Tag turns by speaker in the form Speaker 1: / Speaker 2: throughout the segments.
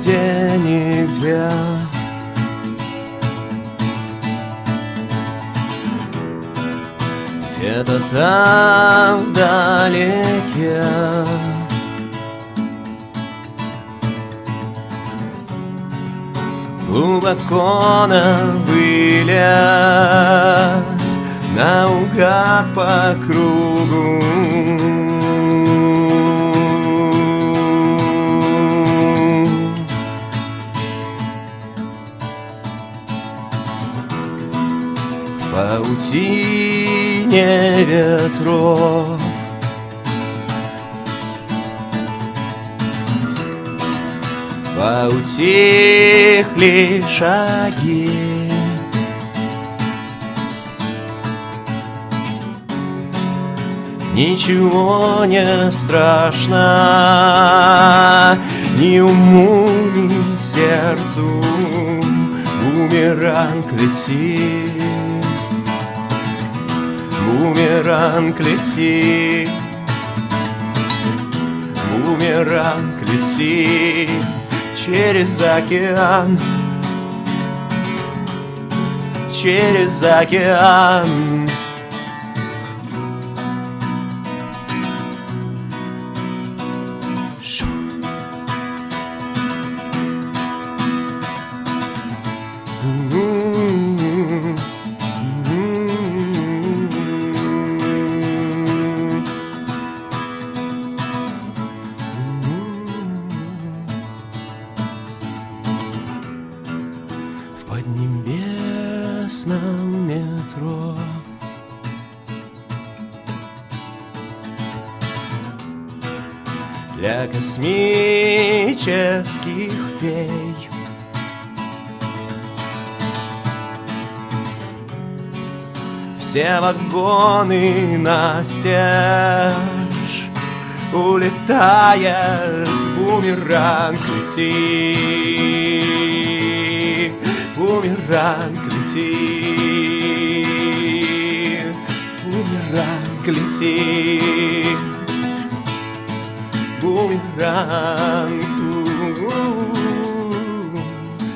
Speaker 1: нигде, нигде. Где-то там вдалеке Глубоко на вылет Наугад по кругу паутине ветров. Поутихли шаги. Ничего не страшно Ни уму, ни сердцу. Бумеранг летит Бумеранг летит. Бумеранг летит через океан. Через океан поднебесном метро. Для космических фей. Все вагоны настежь Улетает бумеранг лети Бумеранг лети Бумеранг лети Бумеранг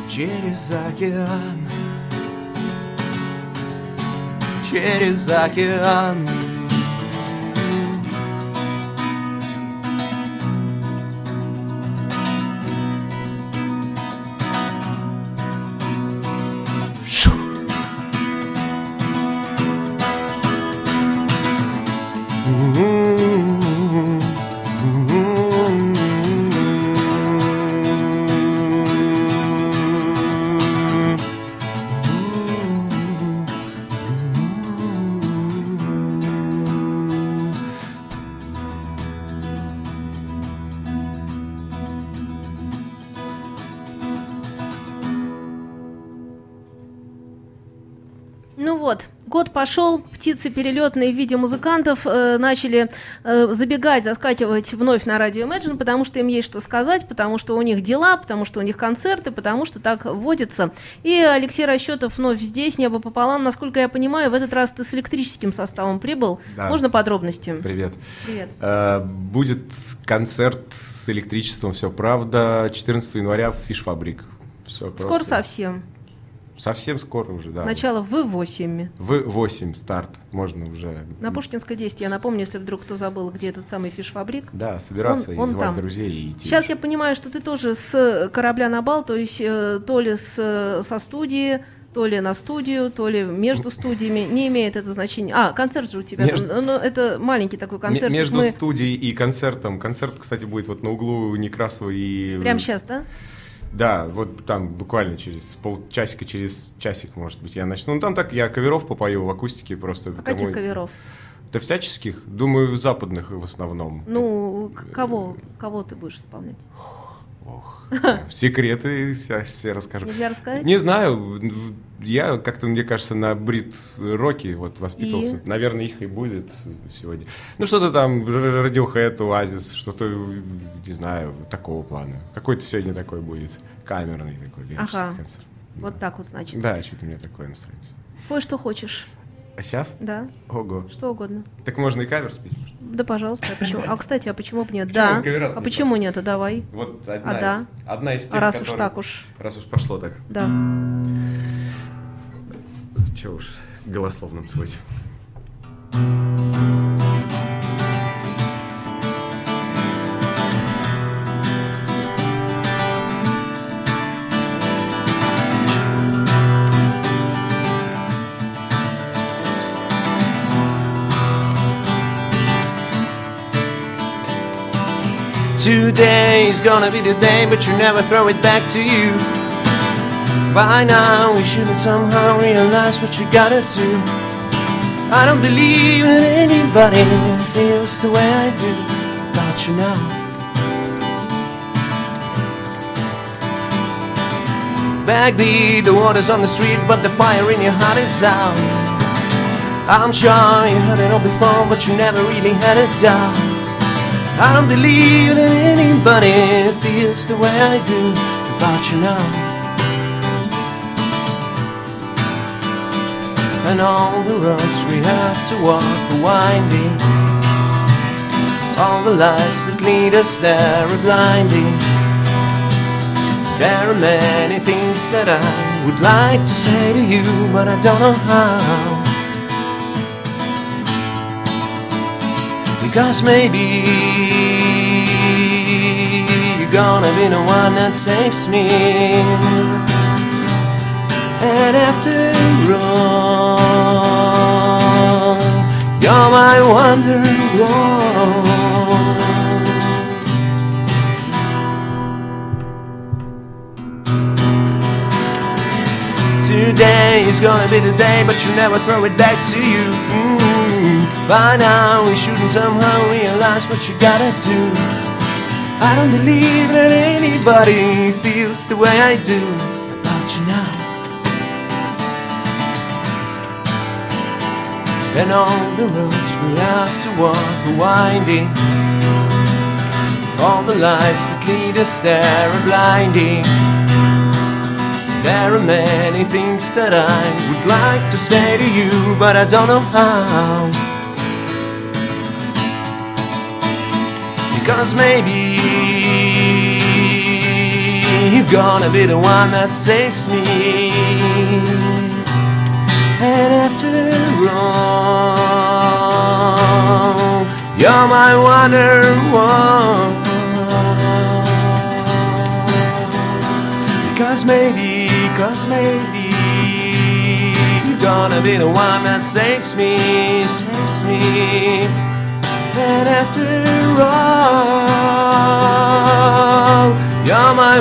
Speaker 1: Через океан. Через океан
Speaker 2: Ну вот, год пошел, птицы перелетные в виде музыкантов э, начали э, забегать, заскакивать вновь на радио Imagine, потому что им есть что сказать, потому что у них дела, потому что у них концерты, потому что так водится. И Алексей Расчетов вновь здесь, небо пополам. Насколько я понимаю, в этот раз ты с электрическим составом прибыл.
Speaker 3: Да.
Speaker 2: Можно подробности?
Speaker 3: Привет.
Speaker 2: Привет.
Speaker 3: Э, Будет концерт с электричеством, все правда, 14 января в Фишфабрик. Все
Speaker 2: Скоро совсем.
Speaker 3: Совсем скоро уже, да.
Speaker 2: Начало в 8.
Speaker 3: В 8 старт, можно уже.
Speaker 2: На Пушкинской 10. Я напомню, если вдруг кто забыл, где этот самый фиш-фабрик.
Speaker 3: Да, собираться
Speaker 2: Он-
Speaker 3: и
Speaker 2: он
Speaker 3: звать
Speaker 2: там.
Speaker 3: друзей и идти.
Speaker 2: Сейчас я понимаю, что ты тоже с корабля на бал, то есть э, то ли с, со студии, то ли на студию, то ли между студиями. Не имеет это значения. А, концерт же у тебя.
Speaker 3: Между-
Speaker 2: Ну, ну, это маленький такой концерт.
Speaker 3: Между
Speaker 2: Мы
Speaker 3: студией и концертом. Концерт, кстати, будет вот на углу Некрасова и...
Speaker 2: прямо сейчас, да?
Speaker 3: Да, вот там буквально через полчасика, через часик, может быть, я начну. Ну, там так, я каверов попою в акустике просто.
Speaker 2: А каких каверов?
Speaker 3: Да всяческих. Думаю, западных в основном.
Speaker 2: Ну, к- кого, кого ты будешь исполнять?
Speaker 3: Ох, секреты все, все расскажу.
Speaker 2: Нельзя рассказать?
Speaker 3: Не знаю, я как-то, мне кажется, на брит роке вот воспитывался.
Speaker 2: И?
Speaker 3: Наверное, их и будет сегодня. Ну, что-то там, Radiohead, Oasis, что-то, не знаю, такого плана. Какой-то сегодня такой будет, камерный такой,
Speaker 2: Ага.
Speaker 3: концерт.
Speaker 2: Вот так вот, значит.
Speaker 3: Да, что-то у меня такое настроение.
Speaker 2: Пой, что хочешь.
Speaker 4: А сейчас?
Speaker 2: Да,
Speaker 4: Ого.
Speaker 2: что угодно.
Speaker 4: Так можно и кавер спеть.
Speaker 2: Да, пожалуйста. А, почему? а кстати, а почему бы нет?
Speaker 4: Почему
Speaker 2: Да. А почему нет? А давай.
Speaker 4: Вот одна,
Speaker 2: А да?
Speaker 4: из, одна из тех,
Speaker 2: А раз уж
Speaker 4: которые-
Speaker 2: так уж.
Speaker 4: Раз уж пошло так.
Speaker 2: Да.
Speaker 4: Че уж голословным быть.
Speaker 1: Today is gonna be the day, but you never throw it back to you. By now, we should have somehow realized what you gotta do. I don't believe that anybody feels the way I do about you now. Backbeat, the water's on the street, but the fire in your heart is out. I'm sure you heard it all before, but you never really had a doubt. I don't believe that anybody feels the way I do about you now. And all the roads we have to walk are winding. All the lights that lead us there are blinding. There are many things that I would like to say to you, but I don't know how. Because maybe you're gonna be the one that saves me. And after all, you're my wonderwall. Today is gonna be the day, but you never throw it back to you. Mm. By now, we shouldn't somehow realize what you gotta do. I don't believe that anybody feels the way I do about you now. And all the roads we have to walk are winding. All the lights that lead us there are blinding. There are many things that I would like to say to you, but I don't know how. Because maybe you're gonna be the one that saves me. And after all, you're my wonderwall. Because maybe, cause maybe You're gonna be the one that saves me, saves me And after all You're my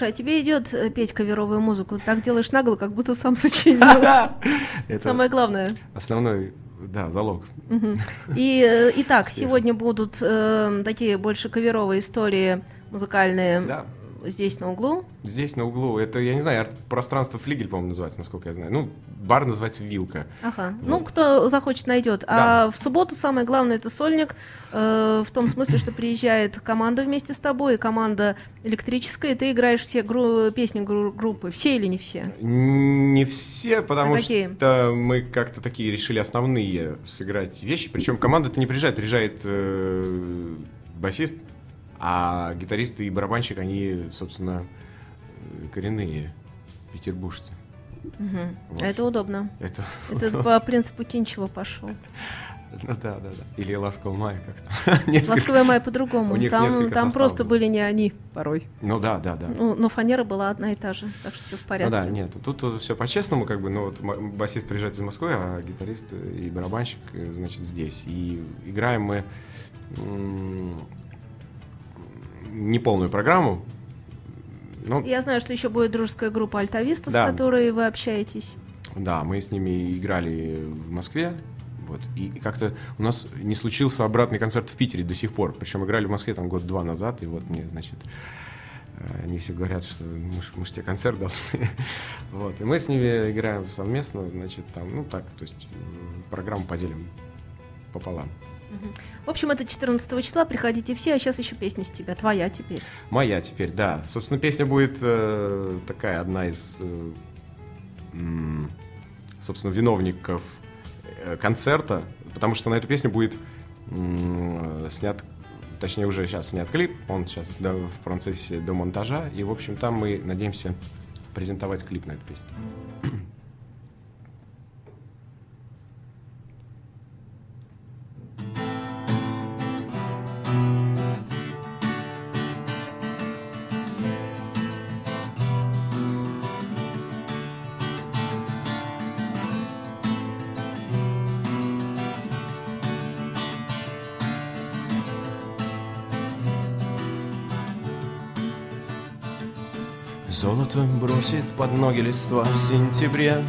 Speaker 2: Слушай, а тебе идет э, петь каверовую музыку? Так делаешь нагло, как будто сам сочинил.
Speaker 4: Это
Speaker 2: Самое главное.
Speaker 4: основной, да, залог.
Speaker 2: И э, итак, сегодня будут э, такие больше каверовые истории музыкальные
Speaker 4: Да.
Speaker 2: Здесь на углу.
Speaker 4: Здесь на углу, это, я не знаю, пространство флигель, по-моему, называется, насколько я знаю. Ну, бар называется Вилка.
Speaker 2: Ага.
Speaker 4: Вот.
Speaker 2: Ну, кто захочет, найдет. А
Speaker 4: Да.
Speaker 2: в субботу самое главное это сольник. э, в том смысле, что приезжает команда вместе с тобой, и команда электрическая, и ты играешь все гру- песни гру- группы. Все или не все?
Speaker 4: Не все, потому
Speaker 2: А какие?
Speaker 4: что мы как-то такие решили основные сыграть вещи. Причем команда-то не приезжает, приезжает э, басист, а гитаристы и барабанщик, они, собственно, коренные петербуржцы.
Speaker 2: Мгм.
Speaker 4: Вот.
Speaker 2: Это удобно.
Speaker 4: Это,
Speaker 2: Это по принципу Кинчева пошел.
Speaker 4: ну да, да, да. Или Ласковый май как-то.
Speaker 2: Ласковая май по-другому. Там, там просто
Speaker 4: было.
Speaker 2: были не они порой.
Speaker 4: Ну да, да, да.
Speaker 2: Ну, но фанера была одна и та же, так что все в
Speaker 4: Ну
Speaker 2: порядке.
Speaker 4: да, нет, тут, все по-честному, как бы, но вот басист приезжает из Москвы, а гитарист и барабанщик, э, значит, здесь. И играем мы не полную программу. Ну,
Speaker 2: Я знаю, что еще будет дружеская группа Альтависта,
Speaker 4: Да.
Speaker 2: с которой вы общаетесь.
Speaker 4: да, мы с ними играли в Москве,
Speaker 1: Вот. И, и как-то у нас не случился обратный концерт в Питере до сих пор. Причем играли в Москве там год-два назад, и вот мне, значит, э, они все говорят, что мы, ж- мы же тебе концерт должны. вот. И мы с ними играем совместно, значит, там, ну так, то есть программу поделим пополам.
Speaker 2: В общем, это 14 числа, приходите все, а сейчас еще песня с тебя, твоя теперь.
Speaker 1: Моя теперь, да. Собственно, песня будет э, такая одна из, э, собственно, виновников э, концерта, потому что на эту песню будет м, снят, точнее уже сейчас снят клип, он сейчас да, в процессе до монтажа, и, в общем, там мы надеемся презентовать клип на эту песню. Золото бросит под ноги листва в сентябре.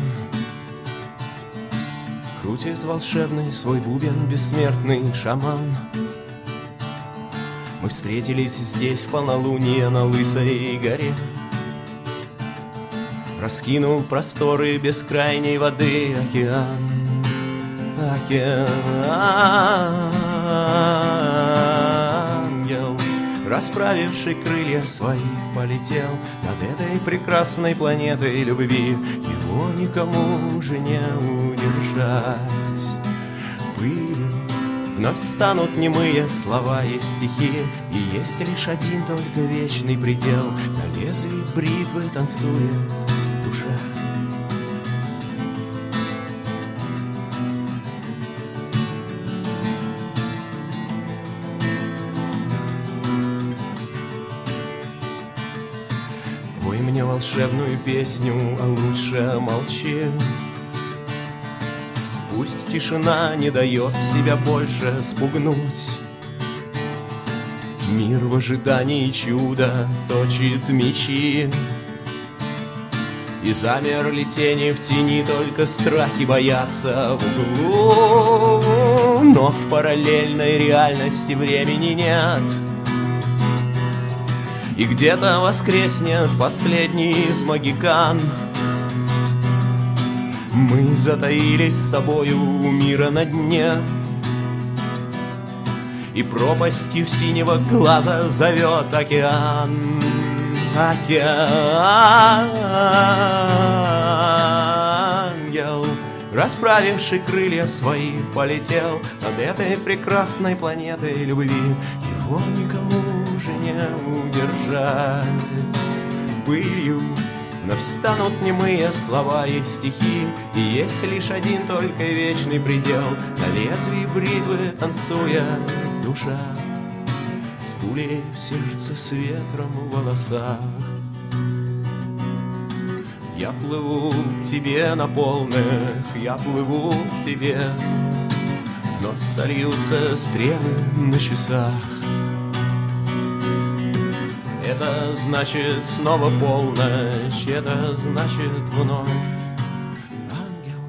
Speaker 1: Крутит волшебный свой бубен бессмертный шаман. Мы встретились здесь в полнолуние на Лысой горе. Раскинул просторы бескрайней воды океан. Ангел, расправивший крылья свои, полетел над этой прекрасной планетой любви. Его никому уже не удержать. Пылью вновь станут немые слова и стихи, И есть лишь один только вечный предел, На лезвии бритвы танцует душа. Волшебную песню, а лучше молчи. Пусть тишина не дает себя больше спугнуть. Мир в ожидании чуда точит мечи. И замерли тени в тени, только страхи боятся в углу. Но в параллельной реальности времени нет. И где-то воскреснет последний из магикан. Мы затаились с тобою у мира на дне. И пропастью синего глаза зовет океан. Ангел, расправивший крылья свои, полетел Над этой прекрасной планетой любви. Его никому уже не удержать. Пылью Вновь станут немые слова и стихи И есть лишь один только вечный предел. На лезвии бритвы танцуя душа С пулей в сердце, с ветром в волосах. Я плыву к тебе на полных, я плыву к тебе. Вновь сольются стрелы на часах значит снова полночь, это значит вновь Ангел,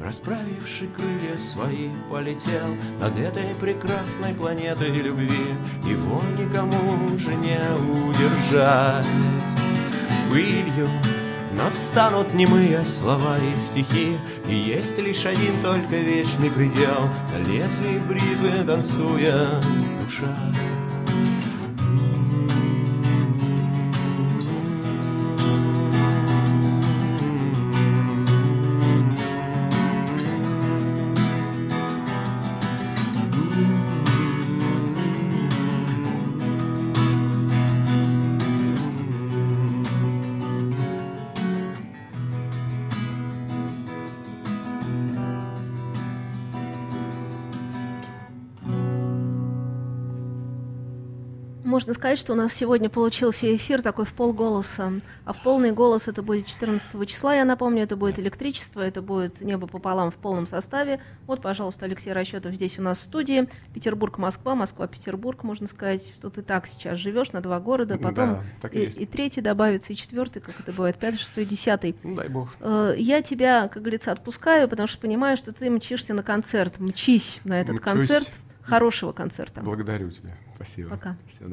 Speaker 1: расправивший крылья свои, полетел Над этой прекрасной планетой любви. Его никому уже не удержать. Пылью но встанут немые слова и стихи И есть лишь один только вечный предел. На лезвии бритвы танцуя душа
Speaker 2: Можно сказать, что у нас сегодня получился эфир такой в полголоса, а в полный голос это будет 14 числа, я напомню, это будет электричество, это будет небо пополам в полном составе. Вот, пожалуйста, Алексей Расчетов здесь у нас в студии. Петербург, Москва, Москва, Петербург, можно сказать, что ты так сейчас живешь на два города, потом
Speaker 1: Да, и
Speaker 2: и,
Speaker 1: есть.
Speaker 2: и третий добавится, и четвертый, как это бывает, пятый, шестой, десятый.
Speaker 1: Ну, дай бог.
Speaker 2: Э, Я тебя, как говорится, отпускаю, потому что понимаю, что ты мчишься на концерт. Мчись на этот
Speaker 1: Мчусь.
Speaker 2: концерт, хорошего концерта.
Speaker 1: Благодарю тебя. Спасибо.
Speaker 2: Пока.
Speaker 1: Всего